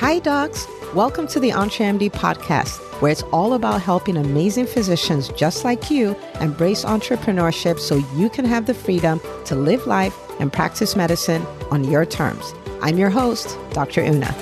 Hi, docs. Welcome to the EntreMD podcast, where it's all about helping amazing physicians just like you embrace entrepreneurship so you can have the freedom to live life and practice medicine on your terms. I'm your host, Dr. Una.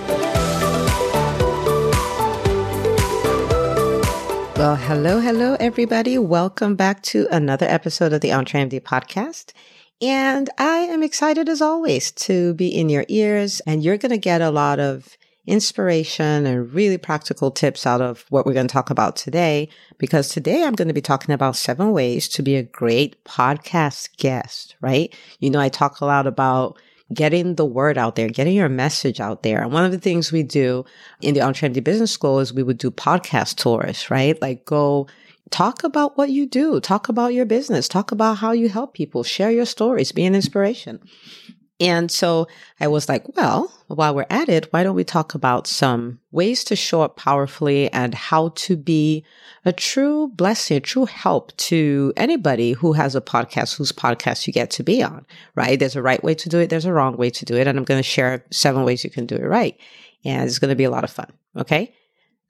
Well, hello, hello, everybody. Welcome back to another episode of the EntreMD podcast. And I am excited as always to be in your ears, and you're going to get a lot of inspiration and really practical tips out of what we're going to talk about today. Because today I'm going to be talking about seven ways to be a great podcast guest, right? You know, I talk a lot about getting the word out there, getting your message out there. And one of the things we do in the EntreMD Business School is we would do podcast tours, right? Like go talk about what you do, talk about your business, talk about how you help people, share your stories, be an inspiration. And so I was like, well, while we're at it, why don't we talk about some ways to show up powerfully and how to be a true blessing, a true help to anybody who has a podcast, whose podcast you get to be on, right? There's a right way to do it. There's a wrong way to do it. And I'm going to share seven ways you can do it right. And it's going to be a lot of fun. Okay.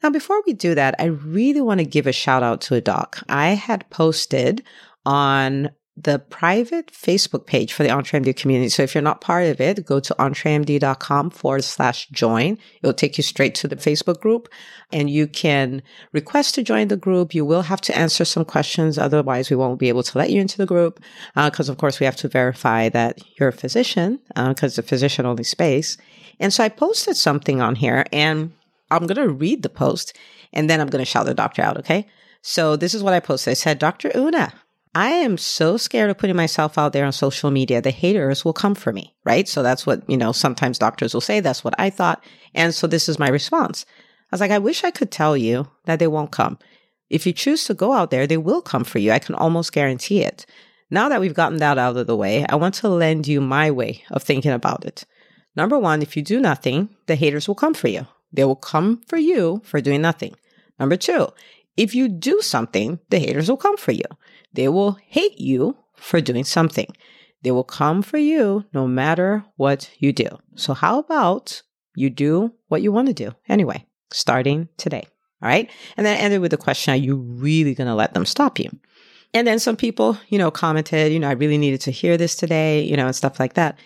Now, before we do that, I really want to give a shout out to a doc. I had posted on the private Facebook page for the EntreMD community. So if you're not part of it, go to entremd.com forward slash join. It'll take you straight to the Facebook group and you can request to join the group. You will have to answer some questions. Otherwise, we won't be able to let you into the group. Uh, cause of course we have to verify that you're a physician, uh, cause a physician only space. And so I posted something on here and I'm going to read the post and then I'm going to shout the doctor out. Okay. So this is what I posted. I said, Dr. Una, I am so scared of putting myself out there on social media. The haters will come for me, right? So that's what, you know, sometimes doctors will say. That's what I thought. And so this is my response. I was like, I wish I could tell you that they won't come. If you choose to go out there, they will come for you. I can almost guarantee it. Now that we've gotten that out of the way, I want to lend you my way of thinking about it. Number one, if you do nothing, the haters will come for you. They will come for you for doing nothing. Number two, if you do something, the haters will come for you. They will hate you for doing something. They will come for you no matter what you do. So, how about you do what you want to do anyway, starting today? All right. And then I ended with the question Are you really going to let them stop you? And then some people, you know, commented, you know, I really needed to hear this today, you know, and stuff like that.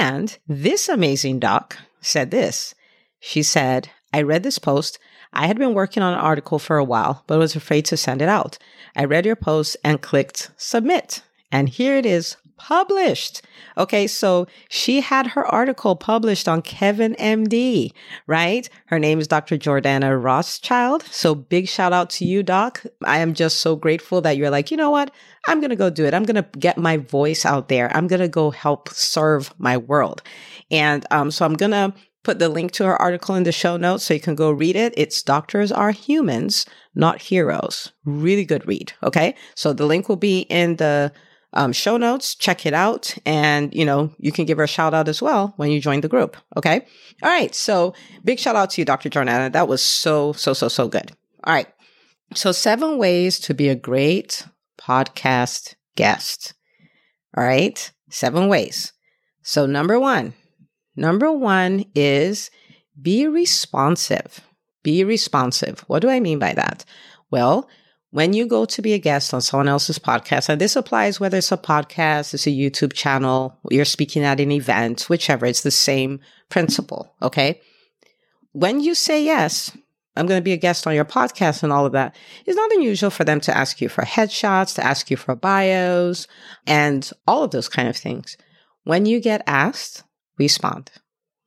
And this amazing doc said this. She said, I read this post. I had been working on an article for a while, but was afraid to send it out. I read your post and clicked submit. And here it is published. Okay, so she had her article published on Kevin MD, right? Her name is Dr. Jordana Rothschild. So big shout out to you, Doc. I am just so grateful that you're like, you know what? I'm going to go do it. I'm going to get my voice out there. I'm going to go help serve my world. And um, so I'm going to put the link to her article in the show notes so you can go read it. It's Doctors Are Humans, Not Heroes. Really good read. Okay. So the link will be in the um, show notes. Check it out. And, you know, you can give her a shout out as well when you join the group. Okay. All right. So big shout out to you, Dr. Jordana. That was so, so, so, so good. All right. So seven ways to be a great podcast guest. All right. Seven ways. So number one, Number one is be responsive. Be responsive. What do I mean by that? Well, when you go to be a guest on someone else's podcast, and this applies whether it's a podcast, it's a YouTube channel, you're speaking at an event, whichever, it's the same principle. Okay. When you say yes, I'm going to be a guest on your podcast and all of that, it's not unusual for them to ask you for headshots, to ask you for bios, and all of those kind of things. When you get asked, respond.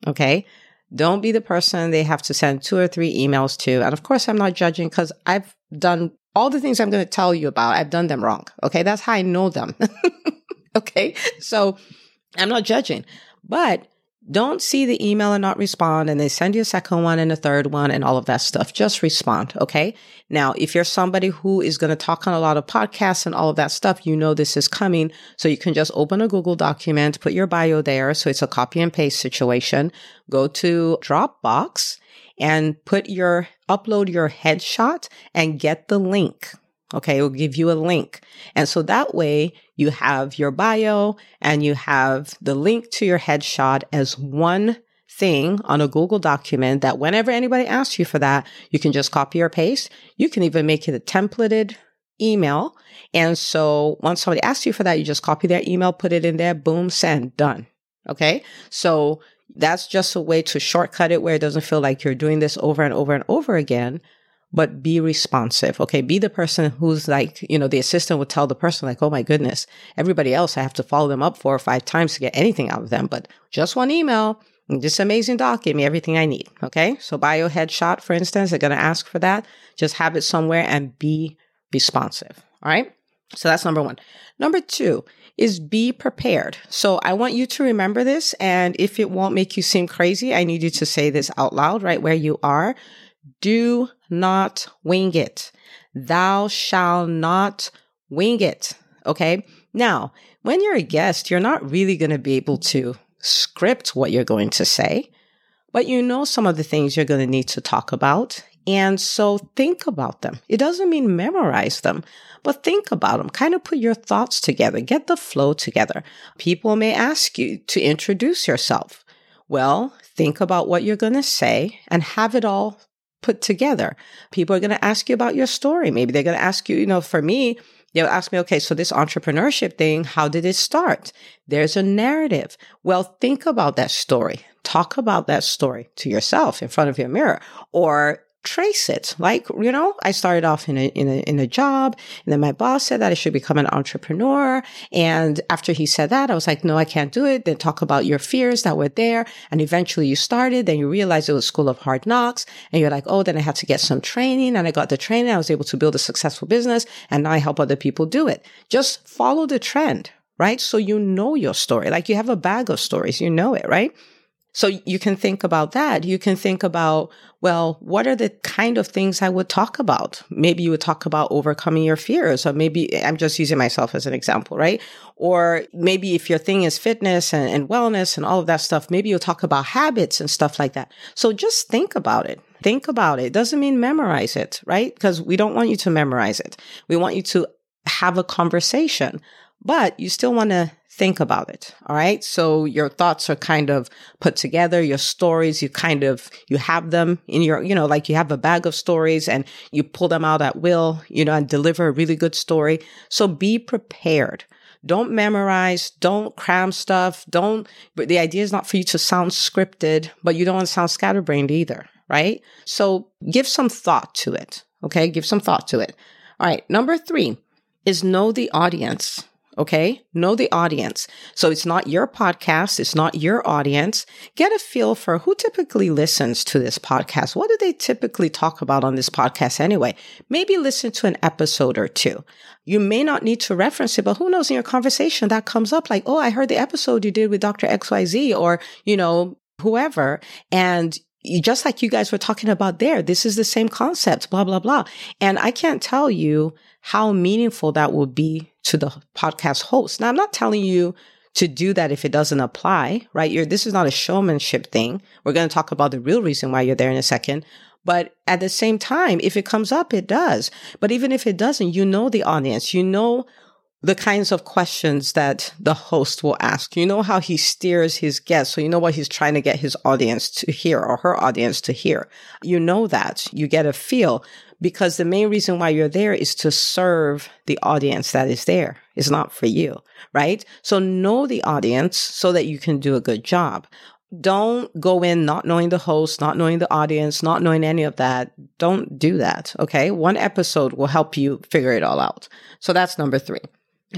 Okay. Don't be the person they have to send two or three emails to. And of course, I'm not judging because I've done all the things I'm going to tell you about. I've done them wrong. Okay. That's how I know them. okay. So I'm not judging, but don't see the email and not respond and they send you a second one and a third one and all of that stuff. Just respond. Okay. Now, if you're somebody who is going to talk on a lot of podcasts and all of that stuff, you know this is coming. So you can just open a Google document, put your bio there. So it's a copy and paste situation. Go to Dropbox and put your, upload your headshot and get the link. Okay. It'll give you a link. And so that way you have your bio and you have the link to your headshot as one thing on a Google document that whenever anybody asks you for that, you can just copy or paste. You can even make it a templated email. And so once somebody asks you for that, you just copy their email, put it in there, boom, send, done. Okay. So that's just a way to shortcut it where it doesn't feel like you're doing this over and over and over again but be responsive. Okay. Be the person who's like, you know, the assistant would tell the person like, Oh my goodness, everybody else, I have to follow them up four or five times to get anything out of them. But just one email, this amazing doc gave me everything I need. Okay. So bio headshot, for instance, they're going to ask for that. Just have it somewhere and be responsive. All right. So that's number one. Number two is be prepared. So I want you to remember this. And if it won't make you seem crazy, I need you to say this out loud right where you are. Do not wing it. Thou shall not wing it. Okay. Now, when you're a guest, you're not really going to be able to script what you're going to say, but you know some of the things you're going to need to talk about. And so think about them. It doesn't mean memorize them, but think about them. Kind of put your thoughts together, get the flow together. People may ask you to introduce yourself. Well, think about what you're going to say and have it all put together. People are going to ask you about your story. Maybe they're going to ask you, you know, for me, they'll ask me, okay, so this entrepreneurship thing, how did it start? There's a narrative. Well, think about that story. Talk about that story to yourself in front of your mirror or trace it. Like, you know, I started off in a, in a, in a job and then my boss said that I should become an entrepreneur. And after he said that, I was like, no, I can't do it. Then talk about your fears that were there. And eventually you started, then you realized it was school of hard knocks and you're like, oh, then I had to get some training and I got the training. I was able to build a successful business and now I help other people do it. Just follow the trend, right? So you know your story. Like you have a bag of stories, you know it, right? So you can think about that. You can think about, well, what are the kind of things I would talk about? Maybe you would talk about overcoming your fears, or maybe I'm just using myself as an example, right? Or maybe if your thing is fitness and, and wellness and all of that stuff, maybe you'll talk about habits and stuff like that. So just think about it. Think about it. it doesn't mean memorize it, right? Because we don't want you to memorize it. We want you to have a conversation, but you still want to think about it. All right. So your thoughts are kind of put together, your stories, you kind of, you have them in your, you know, like you have a bag of stories and you pull them out at will, you know, and deliver a really good story. So be prepared. Don't memorize. Don't cram stuff. Don't, but the idea is not for you to sound scripted, but you don't want to sound scatterbrained either. Right. So give some thought to it. Okay. Give some thought to it. All right. Number three is know the audience. Okay. Know the audience. So it's not your podcast. It's not your audience. Get a feel for who typically listens to this podcast. What do they typically talk about on this podcast anyway? Maybe listen to an episode or two. You may not need to reference it, but who knows in your conversation that comes up like, Oh, I heard the episode you did with Dr. XYZ or, you know, whoever. And just like you guys were talking about there, this is the same concept, blah, blah, blah. And I can't tell you how meaningful that will be to the podcast host. Now, I'm not telling you to do that if it doesn't apply, right? You're, this is not a showmanship thing. We're going to talk about the real reason why you're there in a second. But at the same time, if it comes up, it does. But even if it doesn't, you know the audience, you know the kinds of questions that the host will ask. You know how he steers his guests. So you know what he's trying to get his audience to hear or her audience to hear. You know that. You get a feel because the main reason why you're there is to serve the audience that is there. It's not for you, right? So know the audience so that you can do a good job. Don't go in not knowing the host, not knowing the audience, not knowing any of that. Don't do that. Okay. One episode will help you figure it all out. So that's number three.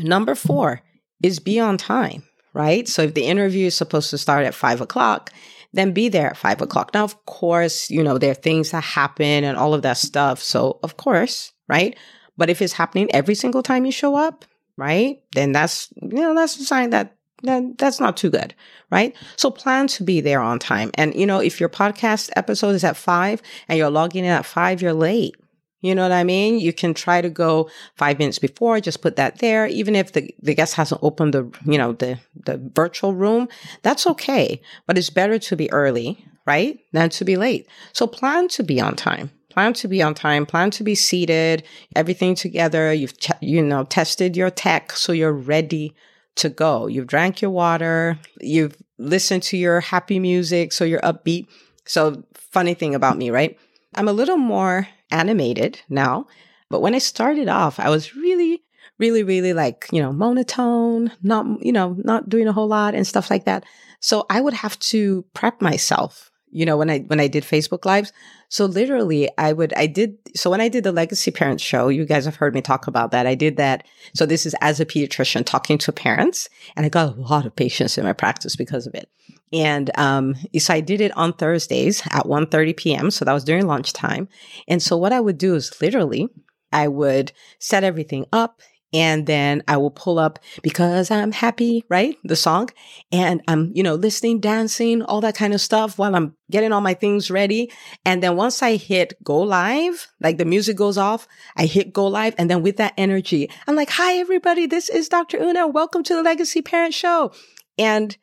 Number four is be on time, right? So if the interview is supposed to start at five o'clock, then be there at five o'clock. Now, of course, you know, there are things that happen and all of that stuff. So, of course, right? But if it's happening every single time you show up, right? Then that's, you know, that's a sign that then that's not too good, right? So plan to be there on time. And, you know, if your podcast episode is at five and you're logging in at five, you're late. You know what I mean? You can try to go five minutes before, just put that there. Even if the, the guest hasn't opened the, you know, the, the virtual room, that's okay. But it's better to be early, right? Than to be late. So plan to be on time. Plan to be on time, plan to be seated, everything together. You've, you know, tested your tech so you're ready to go. You've drank your water. You've listened to your happy music so you're upbeat. So, funny thing about me, right? I'm a little more animated now, but when I started off, I was really, really, really like, you know, monotone, not, you know, not doing a whole lot and stuff like that. So I would have to prep myself you know, when I, when I did Facebook lives. So literally I would, I did, so when I did the legacy parents show, you guys have heard me talk about that. I did that. So this is as a pediatrician talking to parents and I got a lot of patients in my practice because of it. And, um, so I did it on Thursdays at 1.30 PM. So that was during lunchtime. And so what I would do is literally, I would set everything up and then I will pull up because I'm happy, right? The song. And I'm, you know, listening, dancing, all that kind of stuff while I'm getting all my things ready. And then once I hit go live, like the music goes off, I hit go live. And then with that energy, I'm like, hi, everybody. This is Dr. Una. Welcome to the Legacy Parent Show. And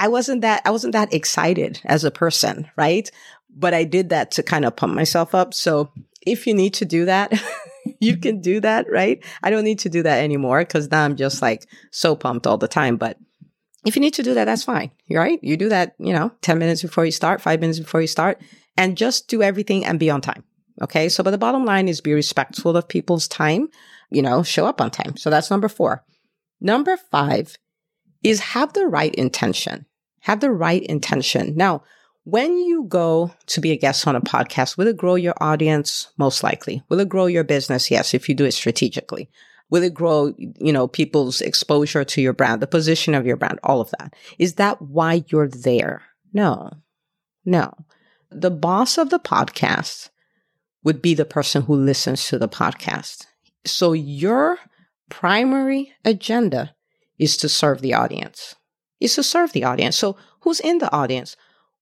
I wasn't that, I wasn't that excited as a person, right? But I did that to kind of pump myself up. So if you need to do that, you can do that, right? I don't need to do that anymore because now I'm just like so pumped all the time. But if you need to do that, that's fine. Right? You do that, you know, 10 minutes before you start, five minutes before you start, and just do everything and be on time. Okay. So, but the bottom line is be respectful of people's time, you know, show up on time. So that's number four. Number five is have the right intention. Have the right intention. Now, when you go to be a guest on a podcast, will it grow your audience? Most likely. Will it grow your business? Yes, if you do it strategically. Will it grow, you know, people's exposure to your brand, the position of your brand, all of that? Is that why you're there? No, no. The boss of the podcast would be the person who listens to the podcast. So your primary agenda is to serve the audience, is to serve the audience. So who's in the audience?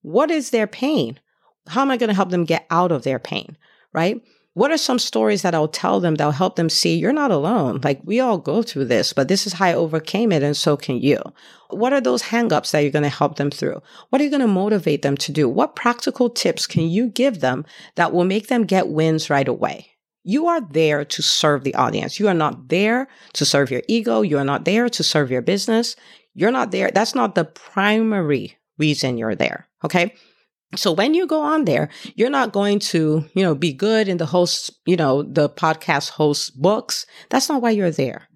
What is their pain? How am I going to help them get out of their pain? Right? What are some stories that I'll tell them that'll help them see you're not alone? Like we all go through this, but this is how I overcame it and so can you. What are those hangups that you're going to help them through? What are you going to motivate them to do? What practical tips can you give them that will make them get wins right away? You are there to serve the audience. You are not there to serve your ego. You are not there to serve your business. You're not there. That's not the primary reason you're there. Okay. So when you go on there, you're not going to, you know, be good in the host, you know, the podcast host books. That's not why you're there.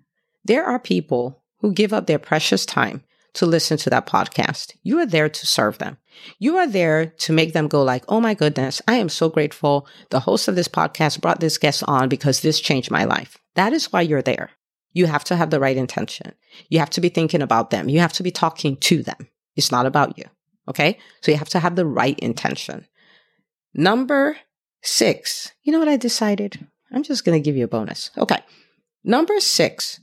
There are people who give up their precious time to listen to that podcast. You are there to serve them. You are there to make them go like, Oh my goodness, I am so grateful. The host of this podcast brought this guest on because this changed my life. That is why you're there. You have to have the right intention. You have to be thinking about them. You have to be talking to them. It's not about you. Okay. So you have to have the right intention. Number six, you know what I decided? I'm just going to give you a bonus. Okay. Number six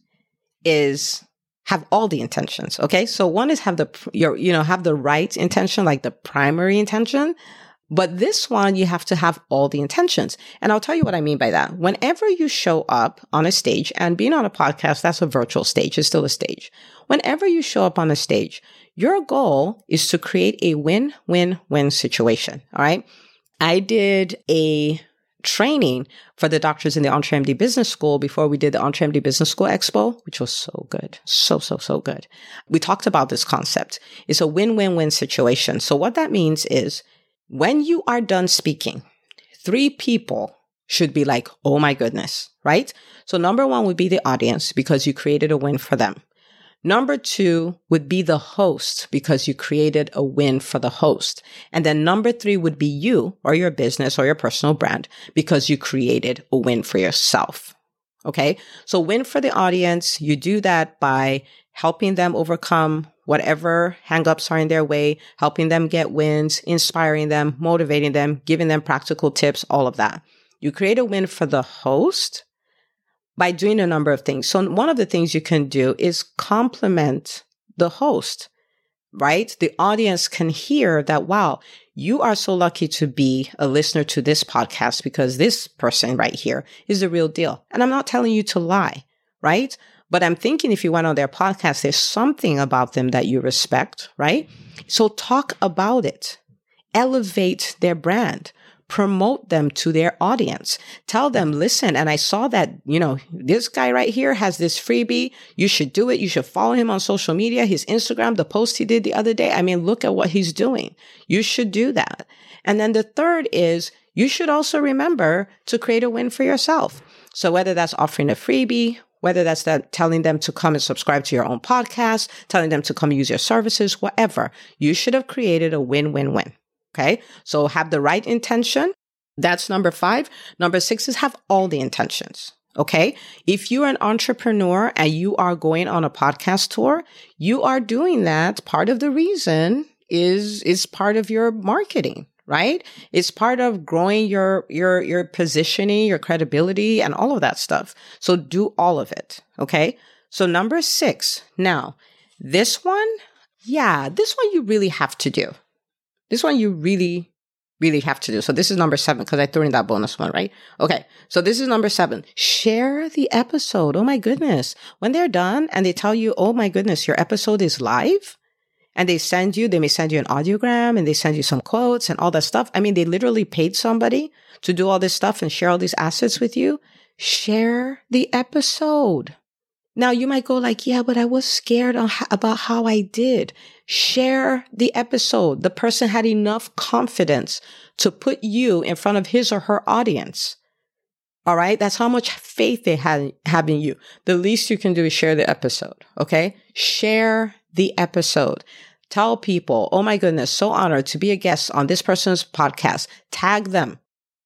is have all the intentions. Okay. So one is have the, your, you know, have the right intention, like the primary intention. But this one, you have to have all the intentions. And I'll tell you what I mean by that. Whenever you show up on a stage and being on a podcast, that's a virtual stage. It's still a stage. Whenever you show up on a stage, your goal is to create a win-win-win situation. All right. I did a training for the doctors in the EntreMD Business School before we did the EntreMD Business School Expo, which was so good. So, so, so good. We talked about this concept. It's a win-win-win situation. So what that means is when you are done speaking, three people should be like, Oh my goodness, right? So number one would be the audience because you created a win for them. Number two would be the host because you created a win for the host. And then number three would be you or your business or your personal brand because you created a win for yourself. Okay. So win for the audience. You do that by helping them overcome whatever hangups are in their way, helping them get wins, inspiring them, motivating them, giving them practical tips, all of that. You create a win for the host by doing a number of things. So one of the things you can do is compliment the host, right? The audience can hear that, wow, you are so lucky to be a listener to this podcast because this person right here is the real deal. And I'm not telling you to lie, right? But I'm thinking if you went on their podcast, there's something about them that you respect, right? So talk about it. Elevate their brand promote them to their audience. Tell them, listen, and I saw that, you know, this guy right here has this freebie. You should do it. You should follow him on social media, his Instagram, the post he did the other day. I mean, look at what he's doing. You should do that. And then the third is you should also remember to create a win for yourself. So whether that's offering a freebie, whether that's that telling them to come and subscribe to your own podcast, telling them to come use your services, whatever, you should have created a win-win-win. Okay. So have the right intention. That's number five. Number six is have all the intentions. Okay. If you're an entrepreneur and you are going on a podcast tour, you are doing that. Part of the reason is, is part of your marketing, right? It's part of growing your, your, your positioning, your credibility and all of that stuff. So do all of it. Okay. So number six. Now this one, yeah, this one you really have to do. This one you really, really have to do. So this is number seven because I threw in that bonus one, right? Okay. So this is number seven. Share the episode. Oh my goodness. When they're done and they tell you, oh my goodness, your episode is live and they send you, they may send you an audiogram and they send you some quotes and all that stuff. I mean, they literally paid somebody to do all this stuff and share all these assets with you. Share the episode. Now you might go like, yeah, but I was scared about how I did. Share the episode. The person had enough confidence to put you in front of his or her audience. All right. That's how much faith they had have in you. The least you can do is share the episode. Okay. Share the episode. Tell people, oh my goodness, so honored to be a guest on this person's podcast. Tag them.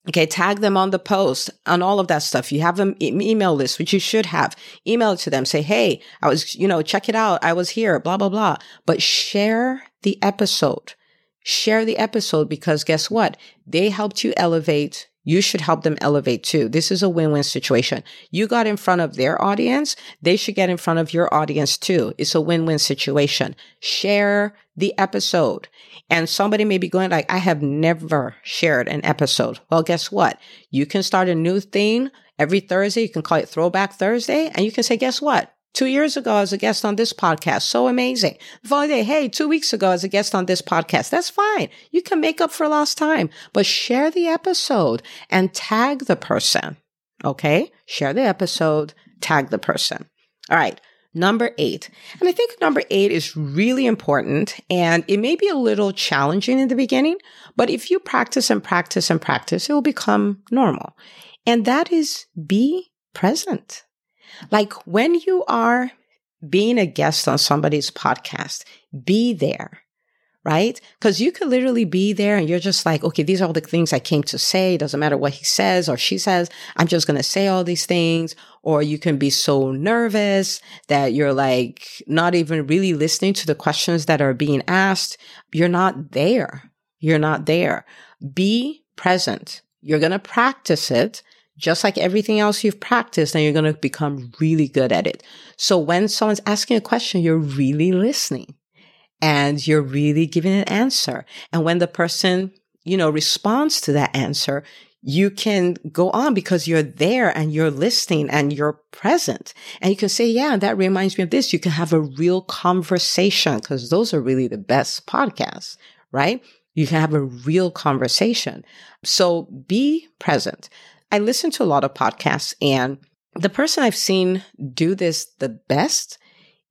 Okay, tag them on the post on all of that stuff. You have e- email list, which you should have. Email it to them. Say, hey, I was, you know, check it out. I was here, blah, blah, blah. But share the episode. Share the episode because guess what? They helped you elevate. You should help them elevate too. This is a win-win situation. You got in front of their audience. They should get in front of your audience too. It's a win-win situation. Share the episode. And somebody may be going like, I have never shared an episode. Well, guess what? You can start a new thing every Thursday. You can call it Throwback Thursday. And you can say, guess what? Two years ago, as a guest on this podcast. So amazing. Day, hey, two weeks ago, as a guest on this podcast. That's fine. You can make up for lost time, but share the episode and tag the person. Okay. Share the episode, tag the person. All right. Number eight. And I think number eight is really important and it may be a little challenging in the beginning, but if you practice and practice and practice, it will become normal. And that is be present. Like when you are being a guest on somebody's podcast, be there right? Because you could literally be there and you're just like, okay, these are all the things I came to say. It doesn't matter what he says or she says. I'm just going to say all these things. Or you can be so nervous that you're like not even really listening to the questions that are being asked. You're not there. You're not there. Be present. You're going to practice it just like everything else you've practiced and you're going to become really good at it. So when someone's asking a question, you're really listening and you're really giving an answer. And when the person, you know, responds to that answer, you can go on because you're there and you're listening and you're present. And you can say, yeah, that reminds me of this. You can have a real conversation because those are really the best podcasts, right? You can have a real conversation. So be present. I listen to a lot of podcasts and the person I've seen do this the best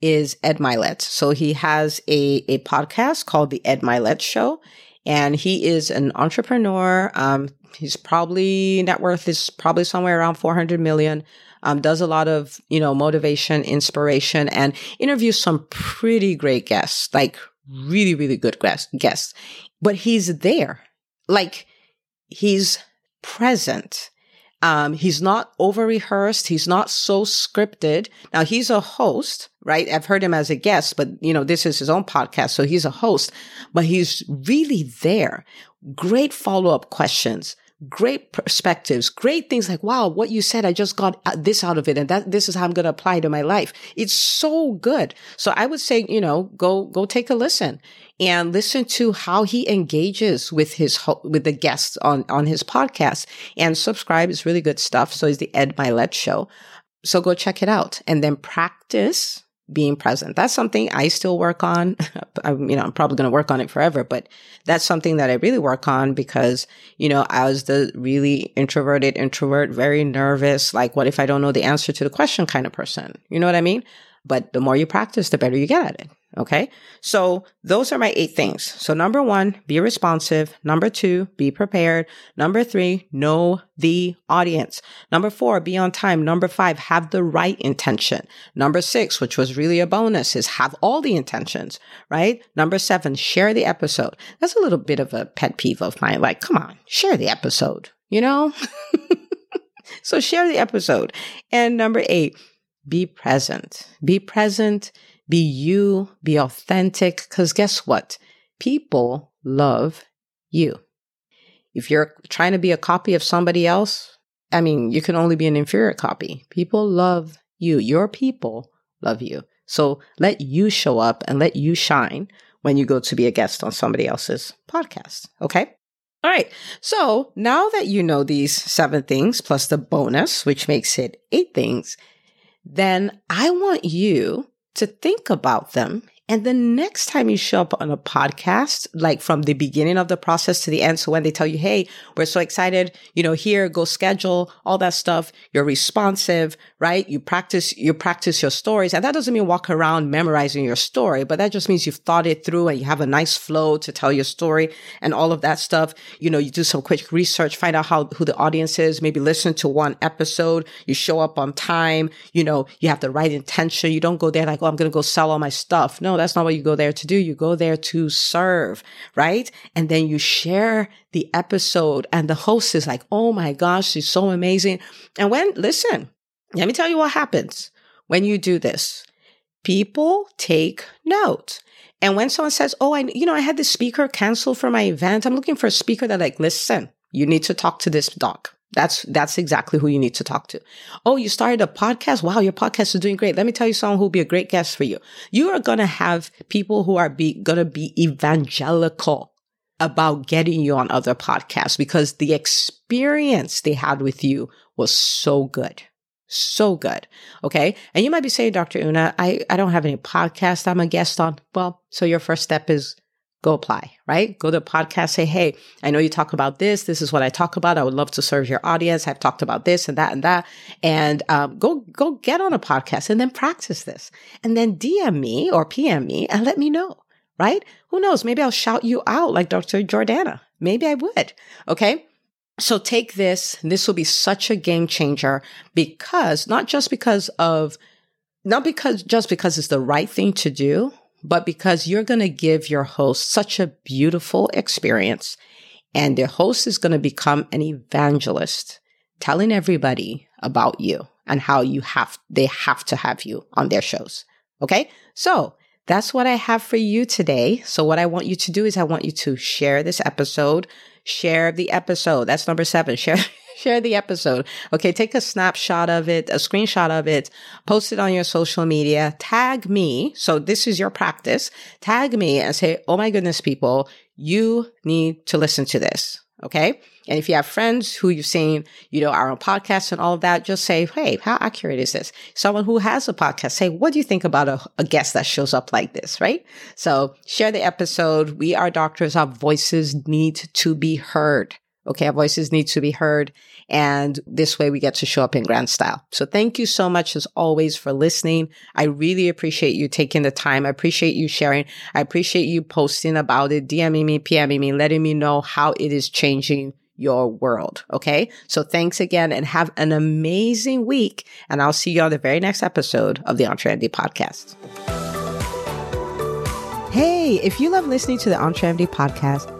is Ed Mylett. So he has a, a podcast called the Ed Mylett Show, and he is an entrepreneur. Um, he's probably net worth is probably somewhere around 400 million. Um, does a lot of, you know, motivation, inspiration, and interviews some pretty great guests, like really, really good guests. But he's there. Like he's present um, he's not over rehearsed. He's not so scripted. Now he's a host, right? I've heard him as a guest, but you know, this is his own podcast. So he's a host, but he's really there. Great follow up questions, great perspectives, great things like, wow, what you said, I just got this out of it. And that this is how I'm going to apply to my life. It's so good. So I would say, you know, go, go take a listen and listen to how he engages with his, with the guests on, on his podcast and subscribe. It's really good stuff. So it's the Ed Mylett show. So go check it out and then practice being present. That's something I still work on. I, you know, I'm probably going to work on it forever, but that's something that I really work on because, you know, I was the really introverted introvert, very nervous. Like, what if I don't know the answer to the question kind of person? You know what I mean? But the more you practice, the better you get at it. Okay. So those are my eight things. So number one, be responsive. Number two, be prepared. Number three, know the audience. Number four, be on time. Number five, have the right intention. Number six, which was really a bonus is have all the intentions, right? Number seven, share the episode. That's a little bit of a pet peeve of mine. Like, come on, share the episode, you know? so share the episode. And number eight, be present. Be present, be you, be authentic, because guess what? People love you. If you're trying to be a copy of somebody else, I mean, you can only be an inferior copy. People love you. Your people love you. So let you show up and let you shine when you go to be a guest on somebody else's podcast. Okay. All right. So now that you know these seven things plus the bonus, which makes it eight things, then I want you to think about them and the next time you show up on a podcast, like from the beginning of the process to the end, so when they tell you, Hey, we're so excited, you know, here, go schedule all that stuff. You're responsive, right? You practice, you practice your stories. And that doesn't mean walk around memorizing your story, but that just means you've thought it through and you have a nice flow to tell your story and all of that stuff. You know, you do some quick research, find out how, who the audience is, maybe listen to one episode. You show up on time. You know, you have the right intention. You don't go there like, Oh, I'm going to go sell all my stuff. No, that's not what you go there to do. You go there to serve, right? And then you share the episode and the host is like, Oh my gosh, she's so amazing. And when, listen, let me tell you what happens when you do this. People take note. And when someone says, Oh, I, you know, I had this speaker cancel for my event. I'm looking for a speaker that like, listen, you need to talk to this doc. That's, that's exactly who you need to talk to. Oh, you started a podcast? Wow, your podcast is doing great. Let me tell you someone who'll be a great guest for you. You are going to have people who are be, going to be evangelical about getting you on other podcasts because the experience they had with you was so good. So good. Okay. And you might be saying, Dr. Una, I, I don't have any podcast I'm a guest on. Well, so your first step is go apply, right? Go to a podcast, say, Hey, I know you talk about this. This is what I talk about. I would love to serve your audience. I've talked about this and that and that. And, um, go, go get on a podcast and then practice this and then DM me or PM me and let me know, right? Who knows? Maybe I'll shout you out like Dr. Jordana. Maybe I would. Okay. So take this. This will be such a game changer because not just because of, not because just because it's the right thing to do, but because you're going to give your host such a beautiful experience and their host is going to become an evangelist telling everybody about you and how you have, they have to have you on their shows. Okay. So that's what I have for you today. So what I want you to do is I want you to share this episode, share the episode. That's number seven. Share, share the episode. Okay. Take a snapshot of it, a screenshot of it, post it on your social media, tag me. So this is your practice. Tag me and say, Oh my goodness, people, you need to listen to this. Okay. And if you have friends who you've seen, you know, are on podcasts and all of that, just say, Hey, how accurate is this? Someone who has a podcast, say, what do you think about a, a guest that shows up like this? Right. So share the episode. We are doctors. Our voices need to be heard. Okay. Our voices need to be heard. And this way we get to show up in grand style. So thank you so much as always for listening. I really appreciate you taking the time. I appreciate you sharing. I appreciate you posting about it, DMing me, PMing me, letting me know how it is changing your world. Okay. So thanks again and have an amazing week. And I'll see you on the very next episode of the EntreMD podcast. Hey, if you love listening to the EntreMD podcast,